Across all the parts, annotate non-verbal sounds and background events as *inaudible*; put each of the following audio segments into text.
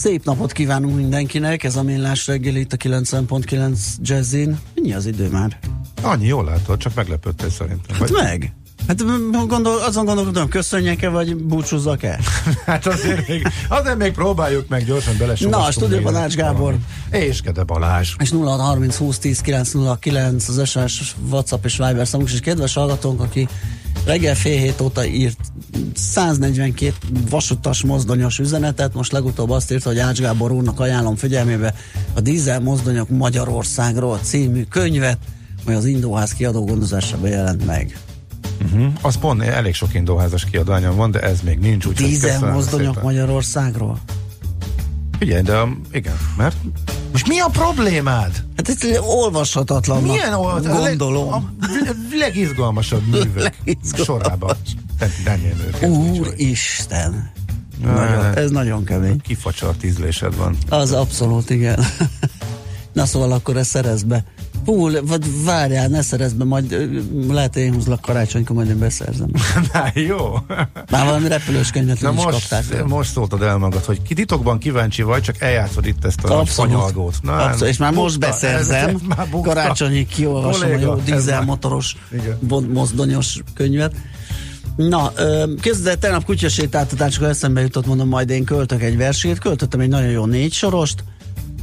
Szép napot kívánunk mindenkinek, ez a Millás reggel itt a 90.9 Jazzin. Mi az idő már? Annyi, jól látod, csak meglepődtél szerintem. Hát vagy... meg. Hát gondol, azon gondolkodom, köszönjek-e, vagy búcsúzzak-e? *laughs* hát azért még, azért még próbáljuk meg gyorsan bele. Na, a stúdióban Ács Gábor. És Kede Balázs. És 0630 20 10 909 az SMS, WhatsApp és Viber számunk, és kedves hallgatónk, aki reggel fél hét óta írt 142 vasutas mozdonyos üzenetet, most legutóbb azt írta, hogy Ács Gábor úrnak ajánlom figyelmébe a Dízel mozdonyok Magyarországról című könyvet, mely az Indóház kiadó gondozásában jelent meg. Uh-huh. Az pont elég sok indóházas kiadványom van, de ez még nincs. Úgy Dízel mozdonyok szépen. Magyarországról? Ugye, de igen, mert most mi a problémád? Hát ez olvashatatlan. Milyen olvashatatlan? Gondolom. A legizgalmasabb *laughs* művek sorában. Úristen. Nagyon, ez nagyon kemény. Kifacsart ízlésed van. Az abszolút, igen. *laughs* Na szóval akkor ezt szerez be. Hú, vagy várjál, ne szerezd be, majd lehet én húzlak karácsonykor, majd én beszerzem. *laughs* Na jó. Már valami repülős könyvet Na most, is kapták. Most szóltad el magad, hogy ki titokban kíváncsi vagy, csak eljátszod itt ezt a fanyalgót. Na, Abszolút, és már most beszerzem, ez, már karácsonyi kiolvasom a jó dízelmotoros, mozdonyos könyvet. Na, kezdve tegnap kutyasétáltatás, csak eszembe jutott, mondom, majd én költök egy versét, költöttem egy nagyon jó négy sorost,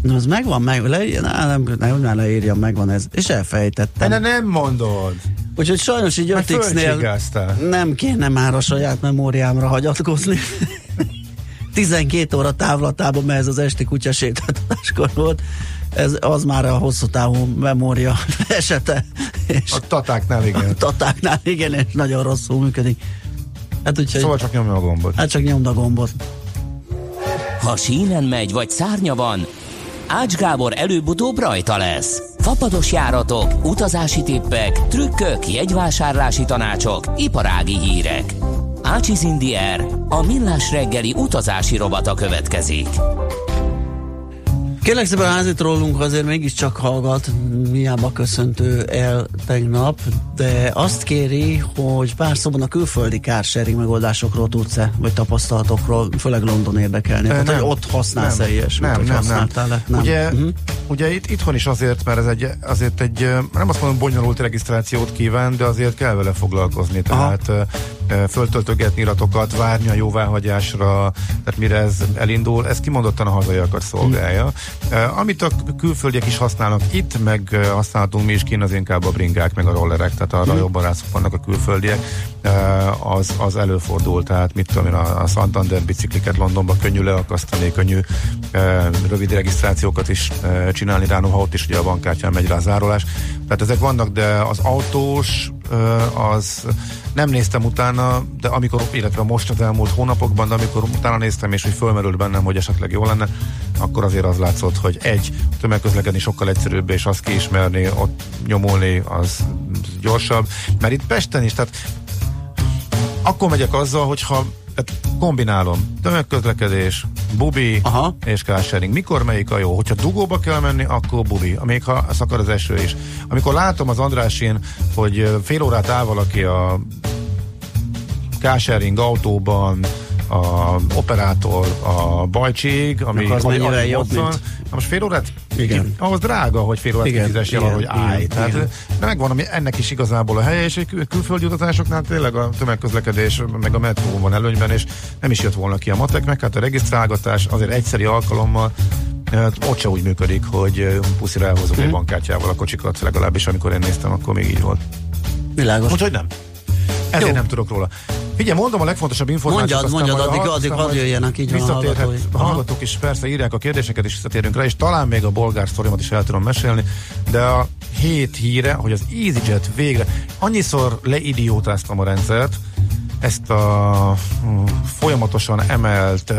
az megvan, meg, le, na, nem, nem, nem leírjam, megvan ez. És elfejtettem. De nem mondod. Úgyhogy sajnos így 5 nem kéne már a saját memóriámra hagyatkozni. *laughs* 12 óra távlatában, mert ez az esti kutyasétáltatáskor volt. Ez az már a hosszú távú memória *laughs* esete. És a tatáknál igen. A tatáknál igen, és nagyon rosszul működik. Hát úgyhogy, szóval csak nyomja a gombot. Hát csak nyomd a gombot. Ha sínen megy, vagy szárnya van, Ács Gábor előbb-utóbb rajta lesz. Fapados járatok, utazási tippek, trükkök, jegyvásárlási tanácsok, iparági hírek. Ácsiz Indier, a millás reggeli utazási robata következik. Kérlek szépen a házitról azért mégiscsak hallgat, miába köszöntő el tegnap, de azt kéri, hogy pár szóban a külföldi carsharing megoldásokról tudsz-e, vagy tapasztalatokról, főleg London érdekelni. Tehát, hogy ott használsz -e ilyesmit, nem, nem. nem. nem. Ugye, uh-huh. ugye itt, itthon is azért, mert ez egy, azért egy, nem azt mondom, bonyolult regisztrációt kíván, de azért kell vele foglalkozni. Tehát Aha föltöltögetni iratokat, várni a jóváhagyásra, tehát mire ez elindul, ez kimondottan a hazaiakat szolgálja. Amit a külföldiek is használnak itt, meg használhatunk mi is kint, az inkább a bringák, meg a rollerek, tehát arra mm. jobban rászok vannak a külföldiek, az, az előfordul, tehát mit tudom én, a Santander bicikliket Londonba könnyű leakasztani, könnyű rövid regisztrációkat is csinálni rá, ha ott is ugye a bankkártyán megy rá a zárolás. Tehát ezek vannak, de az autós az nem néztem utána, de amikor, illetve most az elmúlt hónapokban, de amikor utána néztem, és hogy fölmerült bennem, hogy esetleg jó lenne, akkor azért az látszott, hogy egy, tömegközlekedni sokkal egyszerűbb, és azt kiismerni, ott nyomulni, az gyorsabb. Mert itt Pesten is, tehát akkor megyek azzal, hogyha tehát kombinálom. Tömegközlekedés, bubi Aha. és carsharing. Mikor melyik a jó? Hogyha dugóba kell menni, akkor bubi. Még ha szakad az eső is. Amikor látom az Andrásin, hogy fél órát áll valaki a carsharing autóban, a operátor a bajcsig, ami az jobb, mint... most fél órát igen. ahhoz drága, hogy fél órát kifizes jel, hogy állj. Igen, Tehát igen. megvan ami ennek is igazából a helye, és egy külföldi utazásoknál tényleg a tömegközlekedés meg a metró van előnyben, és nem is jött volna ki a matek, meg hát a regisztrálgatás azért egyszeri alkalommal Hát ott se úgy működik, hogy puszira elhozok mm. egy bankkártyával a kocsikat, legalábbis amikor én néztem, akkor még így volt. Világos. Úgyhogy nem. Ezért Jó. nem tudok róla. Figyelj, mondom a legfontosabb információt. Mondjad, mondjad, addig, addig hadd jöjjenek így visszatérhet, a hallgatók is persze írják a kérdéseket, és visszatérünk rá, és talán még a bolgár sztorimat is el tudom mesélni, de a hét híre, hogy az EasyJet végre, annyiszor leidiótáztam a rendszert, ezt a hm, folyamatosan emelt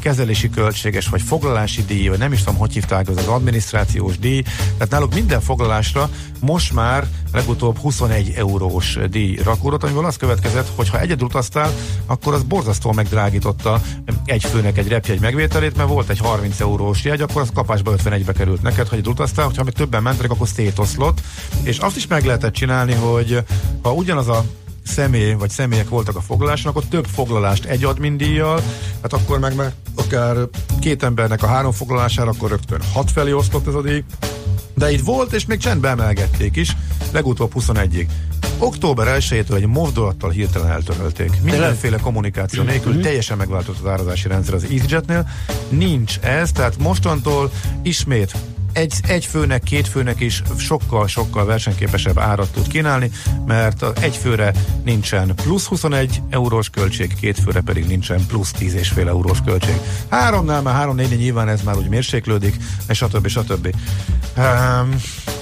kezelési költséges, vagy foglalási díj, vagy nem is tudom, hogy hívták, az az adminisztrációs díj, tehát náluk minden foglalásra most már legutóbb 21 eurós díj rakódott, amiből az következett, hogy ha egyedül utaztál, akkor az borzasztóan megdrágította egy főnek egy repjegy megvételét, mert volt egy 30 eurós jegy, akkor az kapásba 51-be került neked, ha egyedül utaztál, hogyha még többen mentek, akkor szétoszlott, és azt is meg lehetett csinálni, hogy ha ugyanaz a személy vagy személyek voltak a foglaláson, akkor több foglalást egy admindíjjal, hát akkor meg, meg akár két embernek a három foglalására, akkor rögtön hat felé osztott ez a díj. De itt volt, és még csendben emelgették is, legutóbb 21-ig. Október 1-től egy movdolattal hirtelen eltörölték. Mindenféle kommunikáció nélkül mm-hmm. teljesen megváltozott az árazási rendszer az EasyJetnél. Nincs ez, tehát mostantól ismét egy, egy főnek, két főnek is sokkal-sokkal versenyképesebb árat tud kínálni, mert egy főre nincsen plusz 21 eurós költség, két főre pedig nincsen plusz 10 és fél eurós költség. Háromnál már három négy nyilván ez már úgy mérséklődik, és stb. stb. Um,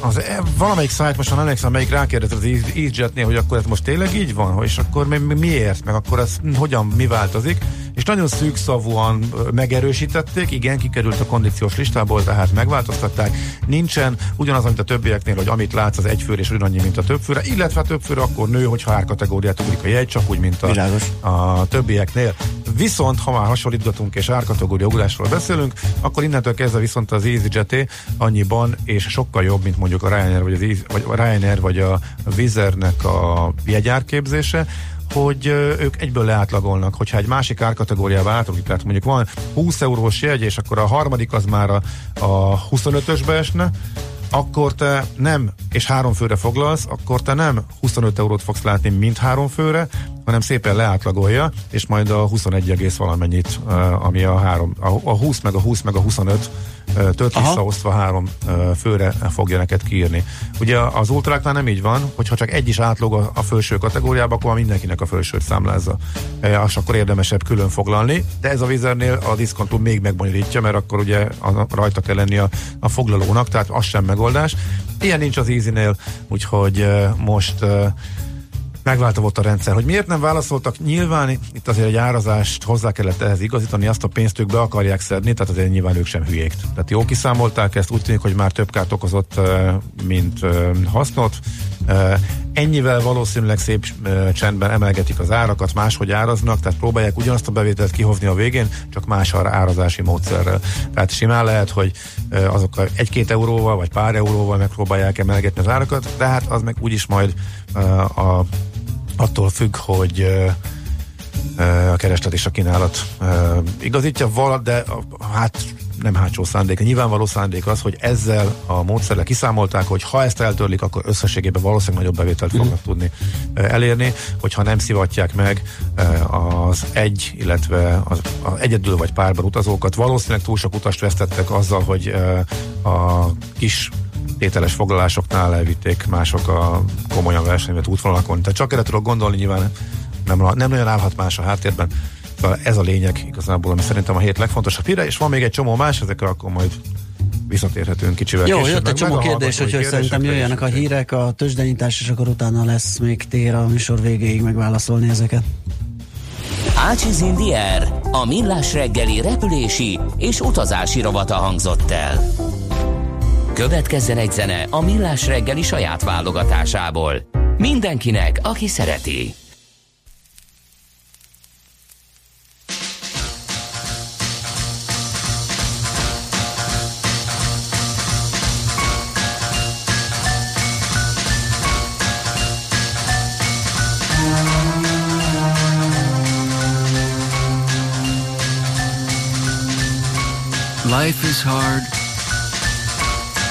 az, e, valamelyik szájt, most nem emlékszem, melyik rákérdezett az EasyJetnél, hogy akkor ez most tényleg így van, és akkor mi, miért, meg akkor ez hogyan, mi változik, és nagyon szűkszavúan megerősítették, igen, kikerült a kondíciós listából, tehát megváltoztatták. Nincsen ugyanaz, mint a többieknél, hogy amit látsz az egyfőre és ugyanannyi, mint a többfőre, illetve a többfőre akkor nő, hogyha árkategóriát ugrik a jegy, csak úgy, mint a, a többieknél. Viszont, ha már hasonlítgatunk és árkategória ugrásról beszélünk, akkor innentől kezdve viszont az EasyJet annyiban és sokkal jobb, mint mondjuk a Ryanair vagy, az vagy a Ryanair vagy a Wizernek a jegyárképzése, hogy ők egyből leátlagolnak, hogyha egy másik árkategóriába átugrunk, tehát mondjuk van 20 eurós jegy, és akkor a harmadik az már a, a 25-ösbe esne, akkor te nem, és három főre foglalsz, akkor te nem 25 eurót fogsz látni mind három főre, hanem szépen leátlagolja, és majd a 21 egész valamennyit, ami a, három, a 20 meg a 20 meg a 25 tört visszaosztva három főre fogja neked kiírni. Ugye az ultráknál nem így van, hogyha csak egy is átlog a, a felső kategóriába, akkor mindenkinek a felsőt számlázza. E, és akkor érdemesebb külön foglalni, de ez a vizernél a diszkontú még megbonyolítja, mert akkor ugye a, rajta kell lenni a, a foglalónak, tehát az sem megoldás. Ilyen nincs az Easy-nél, úgyhogy most megváltozott a rendszer. Hogy miért nem válaszoltak? Nyilván itt azért egy árazást hozzá kellett ehhez igazítani, azt a pénzt ők be akarják szedni, tehát azért nyilván ők sem hülyék. Tehát jó kiszámolták ezt, úgy tűnik, hogy már több kárt okozott, mint hasznot. Ennyivel valószínűleg szép csendben emelgetik az árakat, máshogy áraznak, tehát próbálják ugyanazt a bevételt kihozni a végén, csak más árazási módszerrel. Tehát simán lehet, hogy azok egy-két euróval, vagy pár euróval megpróbálják emelgetni az árakat, de hát az meg úgyis majd a attól függ, hogy a kereslet és a kínálat igazítja, vala, de hát nem hátsó szándék. Nyilvánvaló szándék az, hogy ezzel a módszerrel kiszámolták, hogy ha ezt eltörlik, akkor összességében valószínűleg nagyobb bevételt mm. fognak tudni elérni, hogyha nem szivatják meg az egy, illetve az, az egyedül vagy párban utazókat. Valószínűleg túl sok utast vesztettek azzal, hogy a kis tételes foglalásoknál elvitték mások a komolyan versenyvet útvonalakon. Tehát csak erre tudok gondolni, nyilván nem, nem nagyon állhat más a háttérben. Szóval ez a lényeg igazából, ami szerintem a hét legfontosabb híre, és van még egy csomó más, ezekre akkor majd visszatérhetünk kicsivel Jó, jött egy csomó kérdés, hogy szerintem jöjjenek a hírek, a tőzsdenyítás, és akkor utána lesz még tér a műsor végéig megválaszolni ezeket. Ácsiz Indier, a millás reggeli repülési és utazási rovata hangzott el. Következzen egy zene a Millás reggeli saját válogatásából. Mindenkinek, aki szereti. Life is hard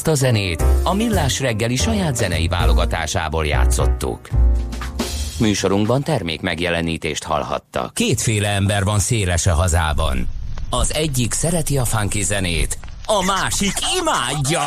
Ezt a zenét a Millás reggeli saját zenei válogatásából játszottuk. Műsorunkban termék megjelenítést hallhattak. Kétféle ember van széles a hazában. Az egyik szereti a funky zenét, a másik imádja.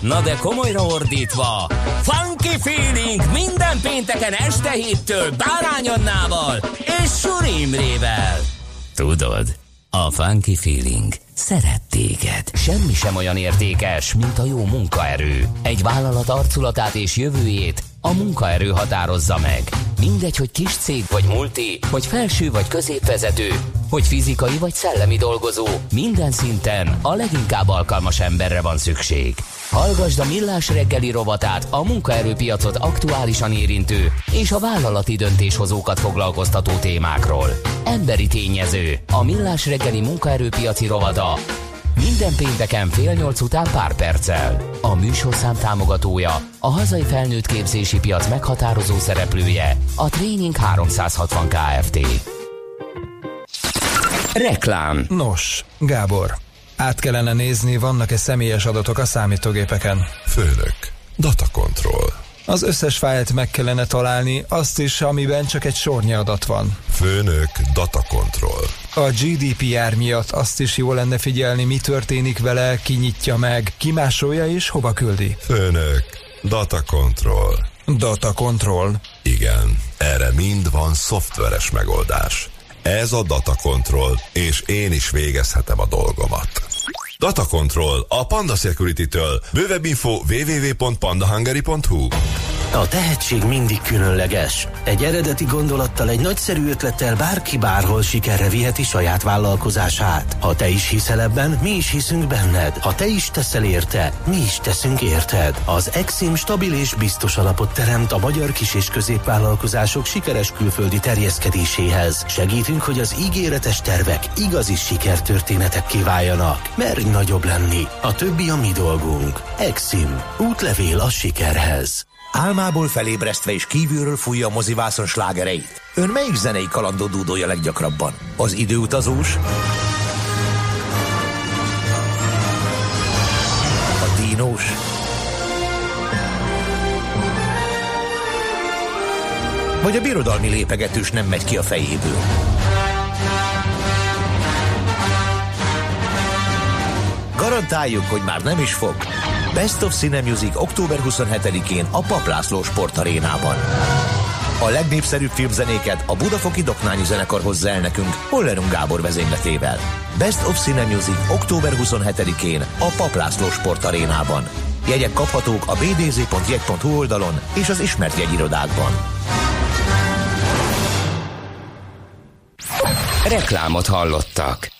Na de komolyra ordítva, Funky Feeling minden pénteken este héttől Bárány Annával és Suri Imrével. Tudod, a Funky Feeling szeret téged. Semmi sem olyan értékes, mint a jó munkaerő. Egy vállalat arculatát és jövőjét a munkaerő határozza meg. Mindegy, hogy kis cég vagy multi, hogy felső vagy középvezető, hogy fizikai vagy szellemi dolgozó, minden szinten a leginkább alkalmas emberre van szükség. Hallgasd a Millás reggeli rovatát a munkaerőpiacot aktuálisan érintő és a vállalati döntéshozókat foglalkoztató témákról. Emberi tényező, a Millás reggeli munkaerőpiaci rovada minden pénteken fél nyolc után pár perccel. A műsorszám támogatója, a hazai felnőtt képzési piac meghatározó szereplője, a Training 360 Kft. Reklám Nos, Gábor, át kellene nézni, vannak-e személyes adatok a számítógépeken. Főnök. Data control. Az összes fájlt meg kellene találni, azt is, amiben csak egy sornyi adat van. Főnök. Data control. A GDPR miatt azt is jó lenne figyelni, mi történik vele, ki nyitja meg, ki másolja és hova küldi. Főnök. Data control. Data control. Igen, erre mind van szoftveres megoldás. Ez a Data Control, és én is végezhetem a dolgomat. Data Control a Panda Security-től. Bővebb info www.pandahungary.hu A tehetség mindig különleges. Egy eredeti gondolattal, egy nagyszerű ötlettel bárki bárhol sikerre viheti saját vállalkozását. Ha te is hiszel ebben, mi is hiszünk benned. Ha te is teszel érte, mi is teszünk érted. Az Exim stabil és biztos alapot teremt a magyar kis- és középvállalkozások sikeres külföldi terjeszkedéséhez. Segítünk, hogy az ígéretes tervek igazi sikertörténetekké váljanak. Merj nagyobb lenni. A többi a mi dolgunk. Exim. Útlevél a sikerhez. Álmából felébresztve és kívülről fújja a mozivászon slágereit. Ön melyik zenei kalandot dúdolja leggyakrabban? Az időutazós? A dínós? Vagy a birodalmi lépegetős nem megy ki a fejéből? Garantáljuk, hogy már nem is fog. Best of Cine Music október 27-én a Paplászló Sportarénában. A legnépszerűbb filmzenéket a Budafoki Doknányi Zenekar hozza el nekünk Hollerung Gábor vezényletével. Best of Cine Music október 27-én a Paplászló Sportarénában. Jegyek kaphatók a bdz.jegy.hu oldalon és az ismert jegyirodákban. Reklámot hallottak.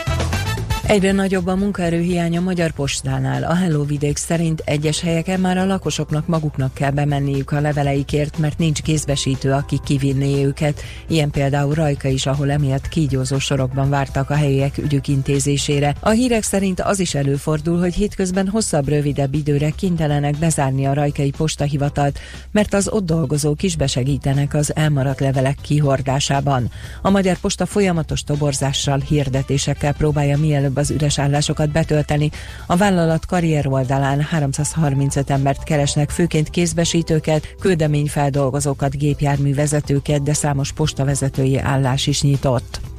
Egyre nagyobb a munkaerőhiány a Magyar Postánál. A Hello vidék szerint egyes helyeken már a lakosoknak maguknak kell bemenniük a leveleikért, mert nincs kézbesítő, aki kivinné őket. Ilyen például Rajka is, ahol emiatt kígyózó sorokban vártak a helyiek ügyük intézésére. A hírek szerint az is előfordul, hogy hétközben hosszabb, rövidebb időre kénytelenek bezárni a rajkai postahivatalt, mert az ott dolgozók is besegítenek az elmaradt levelek kihordásában. A Magyar Posta folyamatos toborzással, hirdetésekkel próbálja mielőbb az üres állásokat betölteni. A vállalat karrier oldalán 335 embert keresnek, főként kézbesítőket, küldeményfeldolgozókat, gépjárművezetőket, de számos postavezetői állás is nyitott.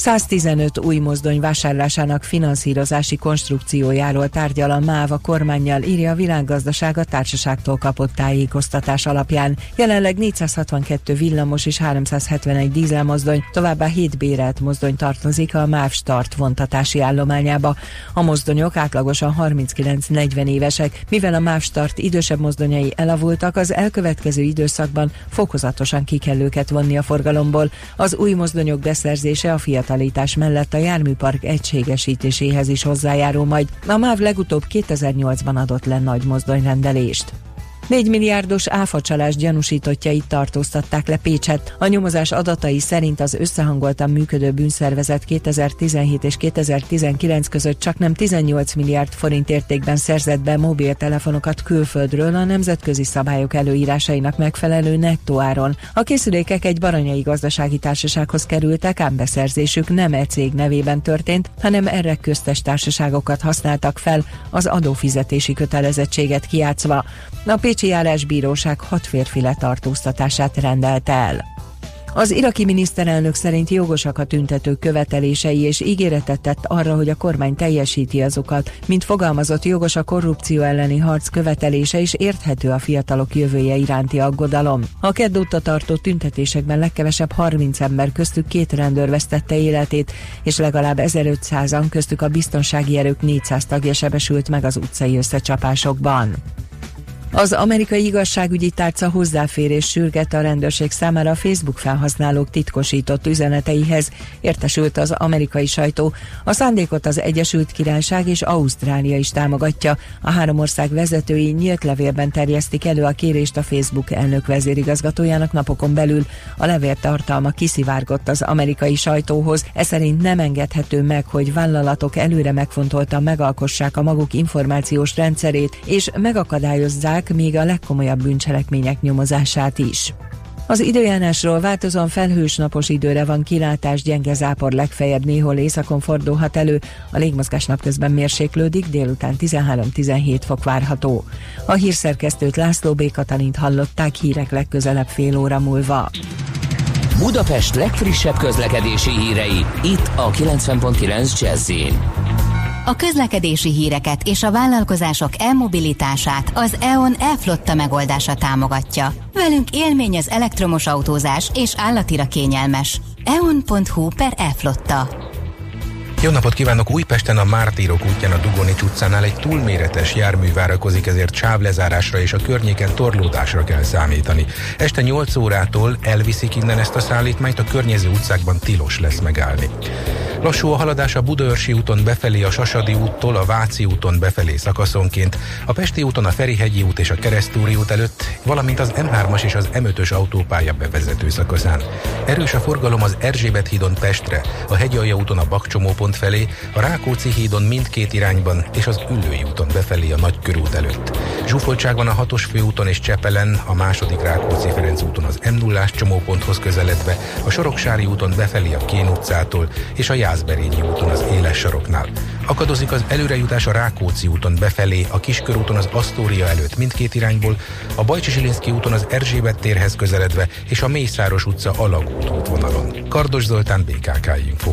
115 új mozdony vásárlásának finanszírozási konstrukciójáról tárgyal a MÁV a kormányjal, írja a világgazdaság a társaságtól kapott tájékoztatás alapján. Jelenleg 462 villamos és 371 dízelmozdony, továbbá 7 bérelt mozdony tartozik a MÁV Start vontatási állományába. A mozdonyok átlagosan 39-40 évesek, mivel a MÁV Start idősebb mozdonyai elavultak, az elkövetkező időszakban fokozatosan ki kell őket vonni a forgalomból. Az új mozdonyok beszerzése a fiatal átalítás mellett a járműpark egységesítéséhez is hozzájárul majd. A MÁV legutóbb 2008-ban adott le nagy mozdonyrendelést. 4 milliárdos áfacsalás gyanúsítottjait tartóztatták le Pécset. A nyomozás adatai szerint az összehangoltan működő bűnszervezet 2017 és 2019 között csak nem 18 milliárd forint értékben szerzett be mobiltelefonokat külföldről a nemzetközi szabályok előírásainak megfelelő nettó áron. A készülékek egy baranyai gazdasági társasághoz kerültek, ám beszerzésük nem e cég nevében történt, hanem erre köztes társaságokat használtak fel az adófizetési kötelezettséget kiátszva. A Pécs Bécsi járásbíróság hat férfi letartóztatását rendelte el. Az iraki miniszterelnök szerint jogosak a tüntetők követelései, és ígéretet tett arra, hogy a kormány teljesíti azokat. Mint fogalmazott, jogos a korrupció elleni harc követelése, és érthető a fiatalok jövője iránti aggodalom. A kedd óta tartó tüntetésekben legkevesebb 30 ember köztük két rendőr vesztette életét, és legalább 1500-an köztük a biztonsági erők 400 tagja sebesült meg az utcai összecsapásokban. Az amerikai igazságügyi tárca hozzáférés sürget a rendőrség számára a Facebook felhasználók titkosított üzeneteihez, értesült az amerikai sajtó. A szándékot az Egyesült Királyság és Ausztrália is támogatja. A három ország vezetői nyílt levélben terjesztik elő a kérést a Facebook elnök vezérigazgatójának napokon belül. A levél tartalma kiszivárgott az amerikai sajtóhoz, ez szerint nem engedhető meg, hogy vállalatok előre megfontoltan megalkossák a maguk információs rendszerét, és megakadályozzák még a legkomolyabb bűncselekmények nyomozását is. Az időjárásról változóan felhős napos időre van kilátás, gyenge zápor legfeljebb néhol északon fordulhat elő, a légmozgás napközben mérséklődik, délután 13-17 fok várható. A hírszerkesztőt László B. Katalint hallották hírek legközelebb fél óra múlva. Budapest legfrissebb közlekedési hírei, itt a 90.9 jazz a közlekedési híreket és a vállalkozások e-mobilitását az EON e-flotta megoldása támogatja. Velünk élmény az elektromos autózás és állatira kényelmes. eon.hu per e-flotta. Jó napot kívánok! Újpesten a Mártírok útján a Dugonics utcánál egy túlméretes jármű várakozik, ezért sávlezárásra és a környéken torlódásra kell számítani. Este 8 órától elviszik innen ezt a szállítmányt, a környező utcákban tilos lesz megállni. Lassú a haladás a Budaörsi úton befelé a Sasadi úttól, a Váci úton befelé szakaszonként, a Pesti úton a Ferihegyi út és a Keresztúri út előtt, valamint az M3-as és az M5-ös autópálya bevezető szakaszán. Erős a forgalom az Erzsébet hídon Pestre, a Hegyalja úton a Bakcsomó pont felé, a Rákóczi hídon mindkét irányban és az Üllői úton befelé a Nagykörút előtt. Zsúfoltság van a hatos főúton és Csepelen, a második Rákóczi-Ferenc úton az m 0 csomóponthoz közeledve, a Soroksári úton befelé a Kén utcától és a Jászberényi úton az Éles saroknál. Akadozik az előrejutás a Rákóczi úton befelé, a Kiskörúton az Asztória előtt mindkét irányból, a Bajcsi Zsilinszki úton az Erzsébet térhez közeledve és a Mészáros utca alagút útvonalon. Kardos Zoltán, BKK Info.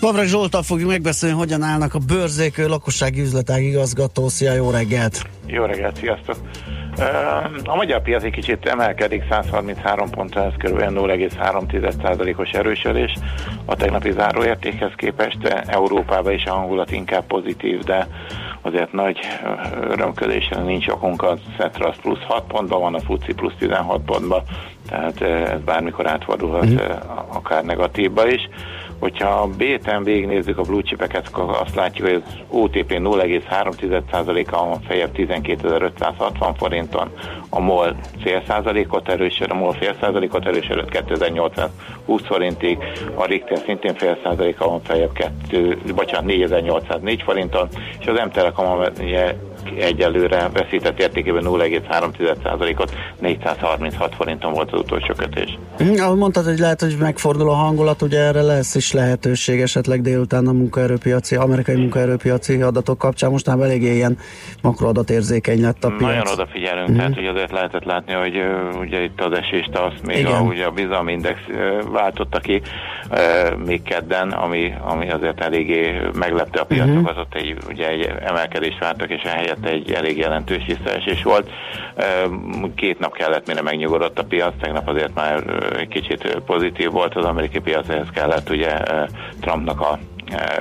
Vavreg Zsoltal fogjuk megbeszélni, hogyan állnak a bőrzék, lakossági üzletág igazgató. Szia, jó reggelt! Jó reggelt, sziasztok! A magyar piac egy kicsit emelkedik, 133 pontra, ez kb. 0,3%-os erősödés a tegnapi záróértékhez képest. Európában is a hangulat inkább pozitív, de azért nagy örömködésre nincs okunk, a Cetra plusz 6 pontban van, a FUCI plusz 16 pontban, tehát ez bármikor átfordulhat mm. akár negatívba is. Hogyha a B-ten végignézzük a blue chipeket, akkor azt látjuk, hogy az OTP 0,3%-a van fejebb 12.560 forinton, a MOL fél százalékot erősöd, a MOL fél százalékot erősödött 2820 forintig, a Richter szintén fél százaléka van fejebb 2, bocsánat, 4804 forinton, és az M-Telekom egyelőre veszített értékében 0,3%-ot, 436 forinton volt az utolsó kötés. Mm, ahogy mondtad, hogy lehet, hogy megfordul a hangulat, ugye erre lesz is lehetőség esetleg délután a munkaerőpiaci, amerikai munkaerőpiaci adatok kapcsán. Most már eléggé ilyen makroadat érzékeny lett a piac. Nagyon odafigyelünk, mm. tehát hogy azért lehetett látni, hogy uh, ugye itt az esést azt még a, ugye a bizalmi index uh, váltotta ki uh, még kedden, ami, ami azért eléggé meglepte a piacokat, mm-hmm. ott egy, ugye egy emelkedést vártak, és ehhez azért egy elég jelentős visszaesés volt. Két nap kellett, mire megnyugodott a piac, tegnap azért már egy kicsit pozitív volt az amerikai piac, ehhez kellett ugye Trumpnak a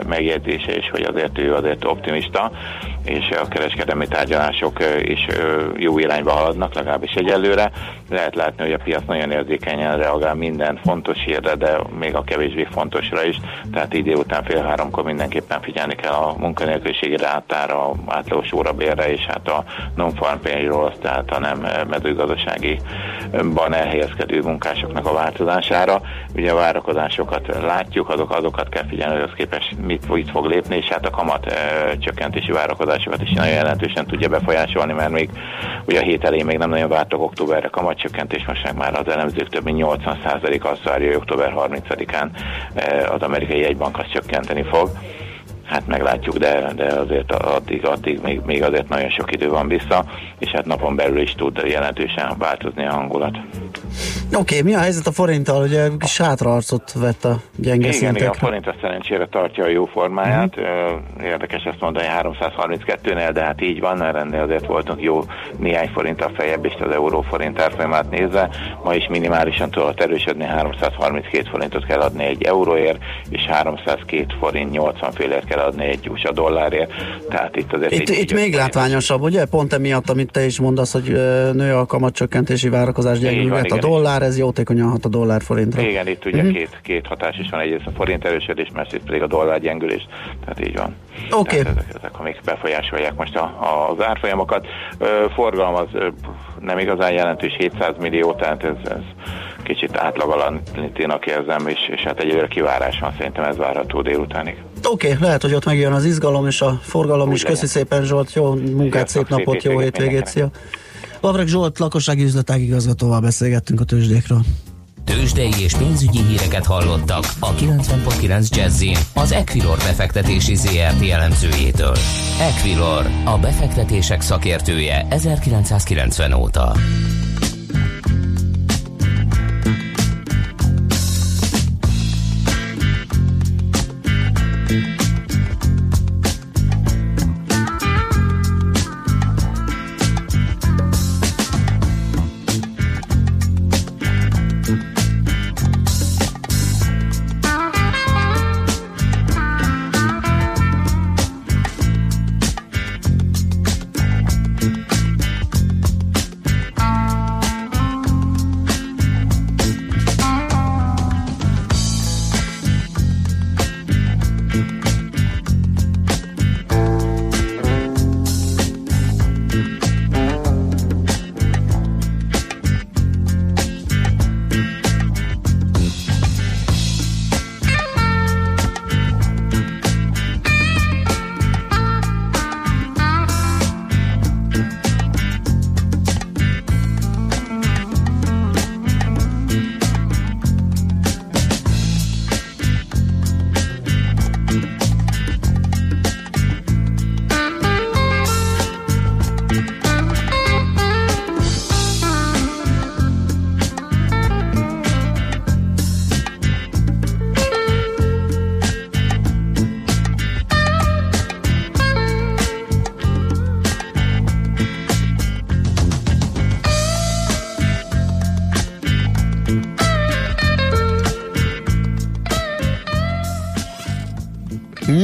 megjegyzése is, hogy azért ő azért optimista, és a kereskedelmi tárgyalások is jó irányba haladnak, legalábbis egyelőre. Lehet látni, hogy a piac nagyon érzékenyen reagál minden fontos hírre, de még a kevésbé fontosra is, tehát idő után fél háromkor mindenképpen figyelni kell a munkanélküliségi rátára, átlagos órabérre, és hát a non-farm payroll, tehát a nem mezőgazdaságiban elhelyezkedő munkásoknak a változására. Ugye a várakozásokat látjuk, azok, azokat kell figyelni, hogy az képes mit, mit fog lépni, és hát a kamat csökkentési várakozásokat is nagyon jelentősen tudja befolyásolni, mert még ugye a hét elején még nem nagyon vártak októberre kamatcsökkentés, most már az elemzők több mint 80% azt várja, hogy október 30-án e, az amerikai jegybank azt csökkenteni fog. Hát meglátjuk, de, de azért addig, addig még, még azért nagyon sok idő van vissza, és hát napon belül is tud jelentősen változni a hangulat. Oké, okay, mi a helyzet a forinttal? Ugye kis hátraarcot vett a gyenge igen, szintekre. Igen, a forint a szerencsére tartja a jó formáját. Uh-huh. Érdekes ezt mondani 332-nél, de hát így van, mert ennél azért voltunk jó néhány forinttal fejebb is az euró forint árfolyamát nézve. Ma is minimálisan tudott erősödni, 332 forintot kell adni egy euróért, és 302 forint 80 félért kell adni egy USA dollárért. Tehát itt azért... Itt, itt még látványosabb, ugye? Pont emiatt, amit te is mondasz, hogy nő a kamatcsökkentési várakozás gyengülhet a dollár, ez jótékonyan hat a dollár forintra. Igen, itt ugye uh-huh. két, két hatás is van, egyrészt a forint erősödés, másrészt pedig a dollár gyengülés, tehát így van. Oké. Okay. Ezek, ezek, amik befolyásolják most a, a, az árfolyamokat. Ö, forgalom az ö, nem igazán jelentős, 700 millió, tehát ez, ez kicsit átlagalaníténak érzem, és, és hát egyelőre kivárás van, szerintem ez várható délutánig. Oké, okay, lehet, hogy ott megjön az izgalom és a forgalom Úgy is. Legyen. Köszi szépen Zsolt, jó munkát, szép napot, szép jó hétvégét, szia! Lavrek Zsolt lakossági üzletág igazgatóval beszélgettünk a tőzsdékről. Tőzsdei és pénzügyi híreket hallottak a 90.9 jazz az Equilor befektetési ZRT elemzőjétől. Equilor, a befektetések szakértője 1990 óta.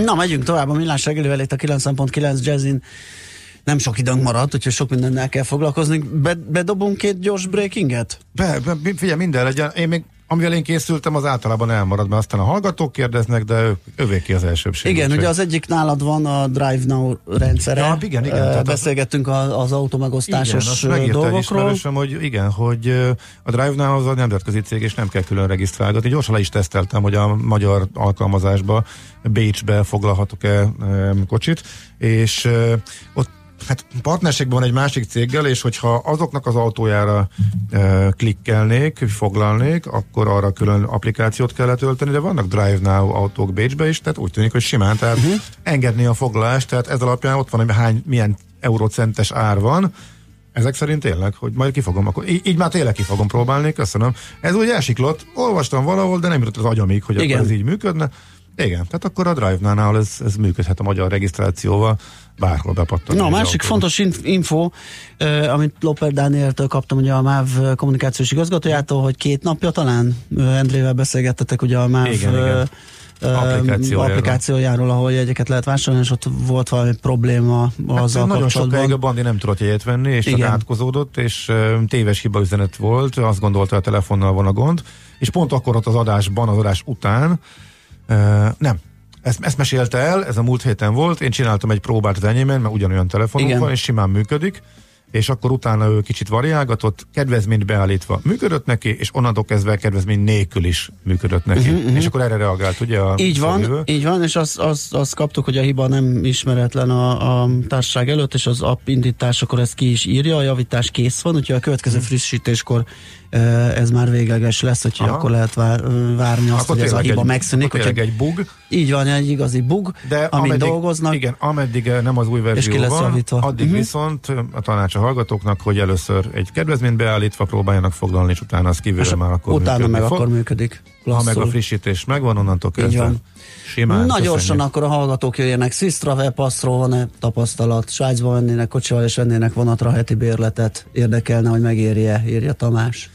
Na, megyünk tovább a millás reggelivel itt a 9.9 Jazzin. Nem sok időnk maradt, úgyhogy sok mindennel kell foglalkozni. Be, bedobunk két gyors breakinget? Be, be, figyelj, minden legyen. Én még amivel én készültem, az általában elmarad, mert aztán a hallgatók kérdeznek, de ő, ővé ki az elsőbség. Igen, ugye az egyik nálad van a Drive Now rendszere. Ja, igen, igen. Uh, beszélgettünk az, az automegosztásos igen, dolgokról. Igen, hogy igen, hogy a Drive Now az a nemzetközi cég, és nem kell külön regisztrálgatni. Gyorsan le is teszteltem, hogy a magyar alkalmazásba Bécsbe foglalhatok-e kocsit, és ott hát partnerségben van egy másik céggel, és hogyha azoknak az autójára e, klikkelnék, foglalnék, akkor arra külön applikációt kell tölteni, de vannak Drive Now autók Bécsbe is, tehát úgy tűnik, hogy simán, tehát uh-huh. engedni a foglalást, tehát ez alapján ott van, hogy hány, milyen eurocentes ár van, ezek szerint tényleg, hogy majd kifogom, akkor így, így már tényleg ki fogom próbálni, köszönöm. Ez úgy elsiklott, olvastam valahol, de nem jutott az agyamig, hogy ez így működne Igen, tehát akkor a Drive-nál ez, ez működhet a magyar regisztrációval, bárhol bepattan. Na, a másik fontos info, amit Loper Dánieltől kaptam, ugye a MÁV kommunikációs igazgatójától, hogy két napja talán Endrével beszélgettetek, ugye a MÁV igen, uh, igen applikációjáról. applikációjáról, ahol jegyeket lehet vásárolni, és ott volt valami probléma hát azzal Nagyon sokáig a Bandi nem tudott jegyet venni, és csak átkozódott, és téves hiba üzenet volt, azt gondolta, a telefonnal van a gond, és pont akkor ott az adásban, az adás után, nem, ezt, ezt mesélte el, ez a múlt héten volt, én csináltam egy próbát az enyémen, mert ugyanolyan telefonunk van, és simán működik, és akkor utána ő kicsit variálgatott, kedvezményt beállítva működött neki, és onnantól kezdve kedvezmény nélkül is működött neki. Uh-huh, uh-huh. És akkor erre reagált, ugye? A így van, szövő. így van, és azt az, az kaptuk, hogy a hiba nem ismeretlen a, a társaság előtt, és az app indításakor ezt ki is írja, a javítás kész van, úgyhogy a következő uh-huh. frissítéskor ez már végleges lesz, hogy akkor lehet várni azt, akkor hogy ez a hiba egy, megszűnik. Hogy egy bug. Így van, egy igazi bug, De amin ameddig, dolgoznak. Igen, ameddig nem az új verzió van, javítva. addig uh-huh. viszont a tanács a hallgatóknak, hogy először egy kedvezményt beállítva próbáljanak foglalni, és utána az kívülre már akkor Utána meg fog. akkor működik. Lasszul. Ha meg a frissítés megvan, onnantól kezdve simán. Na gyorsan akkor a hallgatók jöjjenek. Swiss Travel Passról van-e tapasztalat? Svájcban vennének kocsival és vennének vonatra heti bérletet. Érdekelne, hogy megérje, írja Tamás.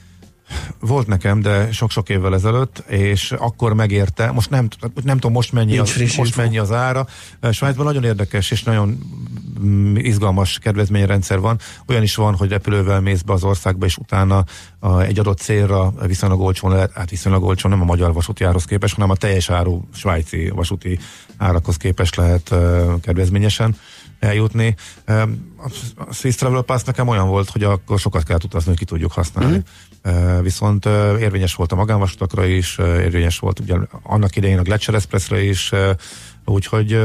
Volt nekem, de sok-sok évvel ezelőtt, és akkor megérte, most nem, nem tudom most mennyi, az, most mennyi az ára. Svájcban nagyon érdekes és nagyon izgalmas kedvezményrendszer van. Olyan is van, hogy repülővel mész be az országba, és utána a, egy adott célra viszonylag olcsón lehet, hát viszonylag olcsón nem a magyar vasúti árhoz képest, hanem a teljes áru svájci vasúti árakhoz képest lehet uh, kedvezményesen eljutni. A Swiss Travel Pass nekem olyan volt, hogy akkor sokat kell utazni, hogy ki tudjuk használni. Mm. Viszont érvényes volt a magánvasutakra is, érvényes volt ugye annak idején a Gletscher Expressre is, Úgyhogy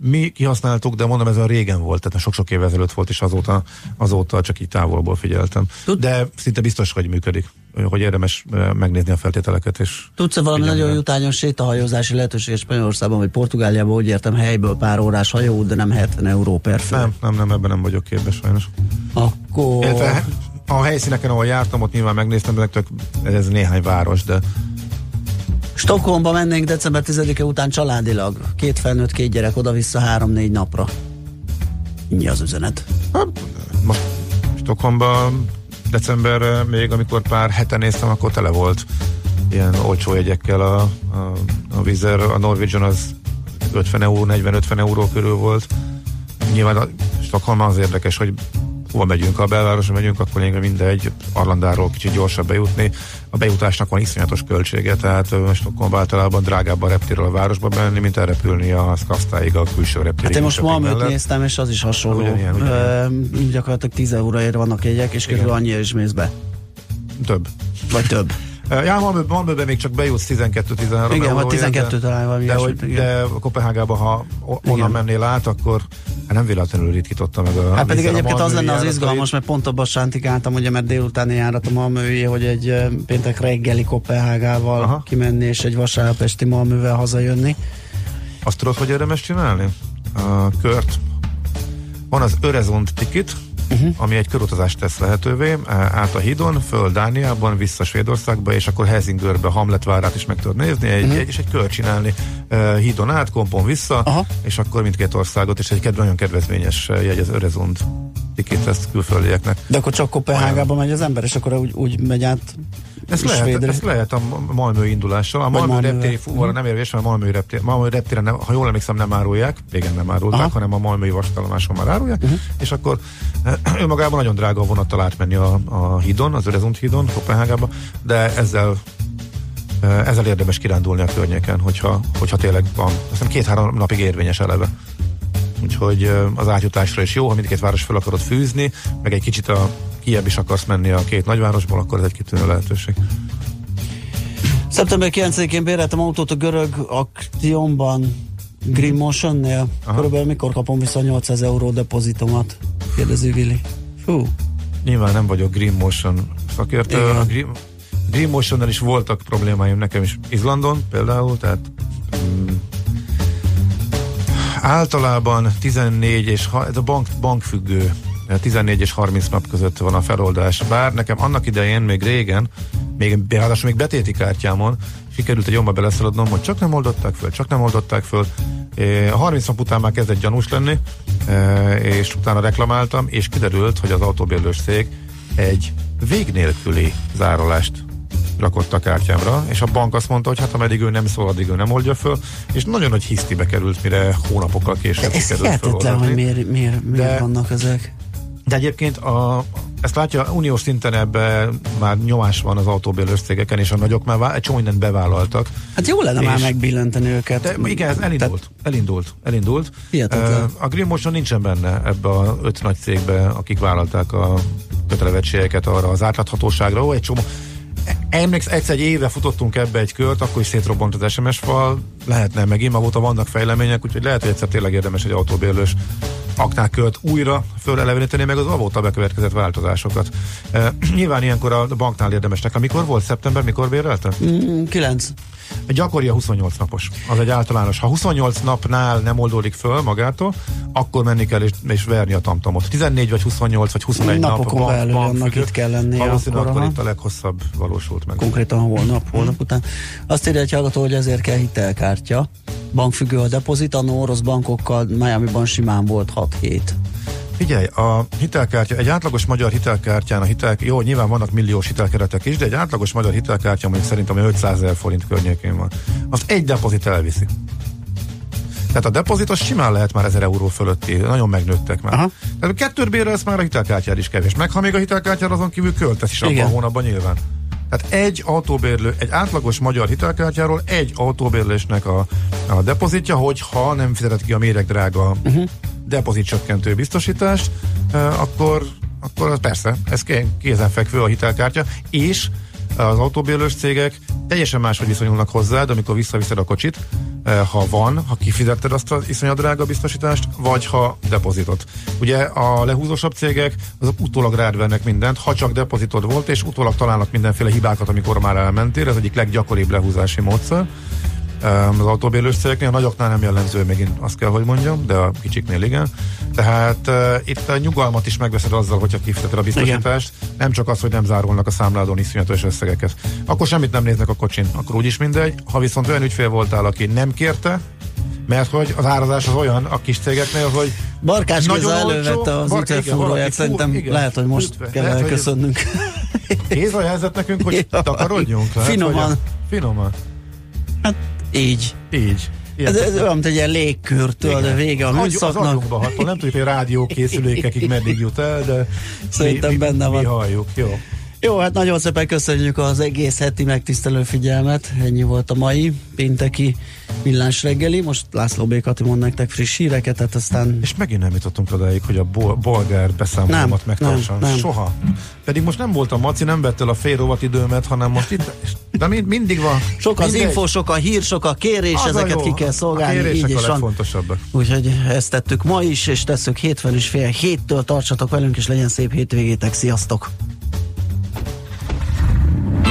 mi kihasználtuk, de mondom, ez a régen volt, tehát sok-sok év ezelőtt volt, és azóta, azóta csak így távolból figyeltem. Tud? De szinte biztos, hogy működik hogy érdemes megnézni a feltételeket. És Tudsz-e valami nagyon jutányos sétahajózási lehetőség Spanyolországban vagy Portugáliában, úgy értem helyből pár órás hajó, de nem 70 euró per fő? Nem, nem, nem, ebben nem vagyok képes sajnos. Akkor... Érte, a helyszíneken, ahol jártam, ott nyilván megnéztem, de ez néhány város, de Stockholmba mennénk december 10-e után családilag. Két felnőtt, két gyerek, oda-vissza három-négy napra. Mi az üzenet? Hát, most Stockholmba december még, amikor pár heten néztem, akkor tele volt ilyen olcsó jegyekkel a, a, a Vizer, a Norwegian az 50 euró, 40-50 euró körül volt. Nyilván a Stockholm az érdekes, hogy hova megyünk, ha a belvárosra megyünk, akkor lényeg mindegy, Arlandáról kicsit gyorsabb bejutni. A bejutásnak van iszonyatos költsége, tehát Stockholm általában drágább a reptéről a városba menni, mint elrepülni a Skaftáig a külső reptérig. Hát én most Malmöt néztem, és az is hasonló. Ugyanilyen, ugyanilyen. E, gyakorlatilag 10 euróért vannak jegyek, és körülbelül annyi is mész be. Több. Vagy több. Ja, Malmö, Malmöben még csak bejutsz 12-13 Igen, vagy 12 talán valami de, hogy, de Kopenhágában, ha onnan igen. mennél át, akkor hát nem véletlenül ritkította meg a Hát pedig egyébként az lenne az izgalmas, mert pont abban sántikáltam, ugye, mert délutáni járat a Malmöi, hogy egy péntek reggeli Kopenhágával Aha. kimenni, és egy vasárnap esti Malmövel hazajönni. Azt tudod, hogy érdemes csinálni? A kört. Van az Örezont tikit, uh-huh. ami egy körutazást tesz lehetővé, át a hídon, föl Dániában, vissza Svédországba, és akkor Helsingörbe, Hamlet várát is meg tudod nézni, egy, uh-huh. egy, és egy kör csinálni hídon át, kompon vissza, Aha. és akkor mindkét országot, és egy nagyon kedvezményes jegy az Örezund tikét ezt külföldieknek. De akkor csak Kopenhágába megy az ember, és akkor úgy, úgy megy át ezt lehet, ezt lehet a Malmö indulással. A Malmö, reptéri fuvarra nem érvés, mert a Malmö reptéri, Malmö reptéren, nem, ha jól emlékszem, nem árulják, régen nem árulták, Aha. hanem a Malmöi vastallomáson már árulják, uh-huh. és akkor ő magában nagyon drága a vonattal átmenni a, a hídon, az Örezund hídon, Kopenhágába, de ezzel ezzel érdemes kirándulni a környéken, hogyha, hogyha tényleg van. Aztán két-három napig érvényes eleve. Úgyhogy az átjutásra is jó, ha mindkét város fel akarod fűzni, meg egy kicsit a kiebb is akarsz menni a két nagyvárosból, akkor ez egy kitűnő lehetőség. Szeptember 9-én béreltem autót a görög akciómban Green Motion-nél. Körülbelül mikor kapom vissza 800 euró depozitomat? Kérdezi Vili. Fú. Nyilván nem vagyok Green Motion szakértő. A Green, Green Motion-nel is voltak problémáim nekem is Izlandon például, tehát mm, általában 14 és ez a bank, bankfüggő 14 és 30 nap között van a feloldás. Bár nekem annak idején, még régen, még ráadásul még betéti kártyámon, sikerült egy jomba beleszaladnom, hogy csak nem oldották föl, csak nem oldották föl. A 30 nap után már kezdett gyanús lenni, és utána reklamáltam, és kiderült, hogy az autóbérlős cég egy vég nélküli zárolást rakott a kártyámra, és a bank azt mondta, hogy hát ameddig ő nem szól, addig ő nem oldja föl, és nagyon nagy hisztibe került, mire hónapokkal később De ez hihetetlen, hogy miért, miért, miért De- vannak ezek. De egyébként a, ezt látja, uniós szinten ebben már nyomás van az autóbérlős cégeken, és a nagyok már egy csomó mindent bevállaltak. Hát jó lenne És- már megbillenteni őket. De igen, ez elindult, elindult, elindult. Hihetetlen. Uh, a Green Motion nincsen benne ebbe a öt nagy cégbe, akik vállalták a kötelezettségeket arra az átláthatóságra. Ó, egy csomó. Emléksz, egyszer egy éve futottunk ebbe egy kört, akkor is szétrobbant az SMS fal, lehetne megint, magóta vannak fejlemények, úgyhogy lehet, hogy egyszer tényleg érdemes egy autóbérlős aknákört újra föleleveníteni, meg az avóta bekövetkezett változásokat. E, *clears throat* nyilván ilyenkor a banknál érdemesnek. Amikor volt szeptember, mikor bérelte? Mm, 9. Egy gyakori a 28 napos. Az egy általános. Ha 28 napnál nem oldódik föl magától, akkor menni kell és, és verni a tamtamot. 14 vagy 28 vagy 21 Napokon nap. belül annak itt kell lennie Valószínűleg akkor, akkor itt a leghosszabb valósult meg. Konkrétan holnap, holnap után. Azt írja egy hallgató, hogy ezért kell hitelkártya. Bankfüggő a depozit, a orosz bankokkal Miami-ban simán volt 6-7. Figyelj, a hitelkártya, egy átlagos magyar hitelkártyán a hitel, jó, nyilván vannak milliós hitelkeretek is, de egy átlagos magyar hitelkártya mondjuk szerintem 500 ezer forint környékén van. Azt egy depozit elviszi. Tehát a depozit az simán lehet már 1000 euró fölötti, nagyon megnőttek már. Aha. Tehát kettőt bérelsz már a hitelkártyád is kevés. Meg ha még a hitelkártyára azon kívül költesz is abban a hónapban nyilván. Tehát egy autóbérlő, egy átlagos magyar hitelkártyáról egy autóbérlésnek a, a depozitja, hogyha nem fizetett ki a méregdrága uh-huh. depozitcsökkentő biztosítást, akkor, akkor persze, ez ké- kézenfekvő a hitelkártya, és az autóbérlős cégek teljesen máshogy viszonyulnak hozzád, amikor visszaviszed a kocsit, ha van, ha kifizetted azt az iszonyat drága biztosítást, vagy ha depozitot. Ugye a lehúzósabb cégek azok utólag rád vernek mindent, ha csak depozitod volt, és utólag találnak mindenféle hibákat, amikor már elmentél, ez egyik leggyakoribb lehúzási módszer az autóbérlős cégeknél, a nagyoknál nem jellemző, megint azt kell, hogy mondjam, de a kicsiknél igen. Tehát uh, itt a nyugalmat is megveszed azzal, hogyha kifizeted a biztosítást, nem csak az, hogy nem zárulnak a számládon iszonyatos összegeket. Akkor semmit nem néznek a kocsin, akkor úgyis mindegy. Ha viszont olyan ügyfél voltál, aki nem kérte, mert hogy az árazás az olyan a kis cégeknél, hogy Barkás Nagyon elővette az bar- ügyfélfúróját, igen, valaki szerintem igen, lehet, hogy most ütve. kell Lehet, hogy- elköszönnünk. kéz a helyzet nekünk, hogy *laughs* takarodjunk. Lehet, Finoman. hogy Finoman. Így. Így. Ez, ez olyan, mint egy ilyen légkör, tudod, a vége a Agy- Az műszaknak. agyunkba hatol. Nem tudjuk, hogy rádiókészülékekig *laughs* meddig jut el, de Szerintem mi, mi, benne mi van. halljuk. Jó. Jó, hát nagyon szépen köszönjük az egész heti megtisztelő figyelmet. Ennyi volt a mai pénteki millás reggeli. Most László B. Kati mond nektek friss híreket, tehát aztán És megint nem jutottunk odáig, hogy a bol- bolgár beszámolómat megtartsam. nem, nem. Soha. Pedig most nem volt a maci, nem vett el a fél rovat időmet, hanem most itt, de mind, mindig van. sok az Mindegy. info, sok a hír, sok a kérés, Az a ezeket jó. ki kell A szolgálni, így kérések is a legfontosabbak. Úgyhogy ezt tettük ma is, és tesszük hétfőn is fél héttől tartsatok velünk, és legyen szép hétvégétek. Sziasztok!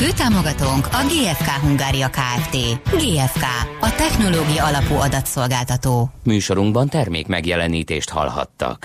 Főtámogatónk a GFK Hungária Kft. GFK, a technológia alapú adatszolgáltató. Műsorunkban termék megjelenítést hallhattak.